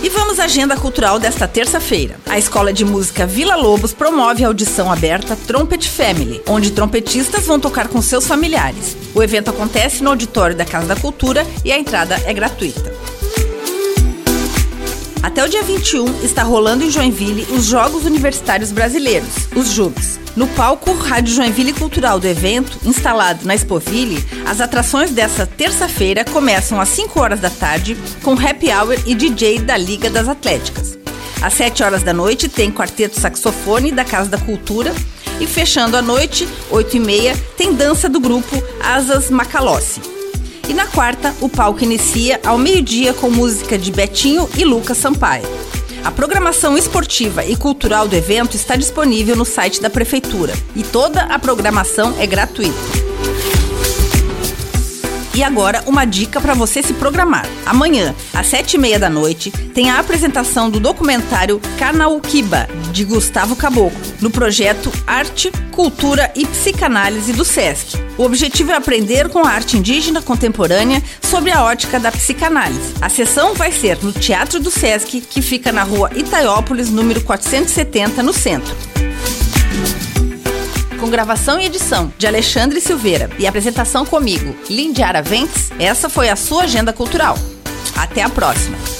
E vamos à agenda cultural desta terça-feira. A Escola de Música Vila Lobos promove a audição aberta Trumpet Family, onde trompetistas vão tocar com seus familiares. O evento acontece no auditório da Casa da Cultura e a entrada é gratuita. Até o dia 21 está rolando em Joinville os Jogos Universitários Brasileiros, os JUBs. No palco Rádio Joinville Cultural do evento, instalado na Expoville, as atrações dessa terça-feira começam às 5 horas da tarde com happy hour e DJ da Liga das Atléticas. Às 7 horas da noite tem quarteto saxofone da Casa da Cultura e fechando a noite, 8 e meia, tem dança do grupo Asas Macalossi. E na quarta, o palco inicia ao meio-dia com música de Betinho e Lucas Sampaio. A programação esportiva e cultural do evento está disponível no site da Prefeitura e toda a programação é gratuita. E agora, uma dica para você se programar. Amanhã, às sete e meia da noite, tem a apresentação do documentário Canauquiba, de Gustavo Caboclo, no projeto Arte, Cultura e Psicanálise do SESC. O objetivo é aprender com a arte indígena contemporânea sobre a ótica da psicanálise. A sessão vai ser no Teatro do SESC, que fica na rua Itaiópolis, número 470, no centro com gravação e edição de Alexandre Silveira e apresentação comigo, Lindy Araventes, essa foi a sua agenda cultural. Até a próxima!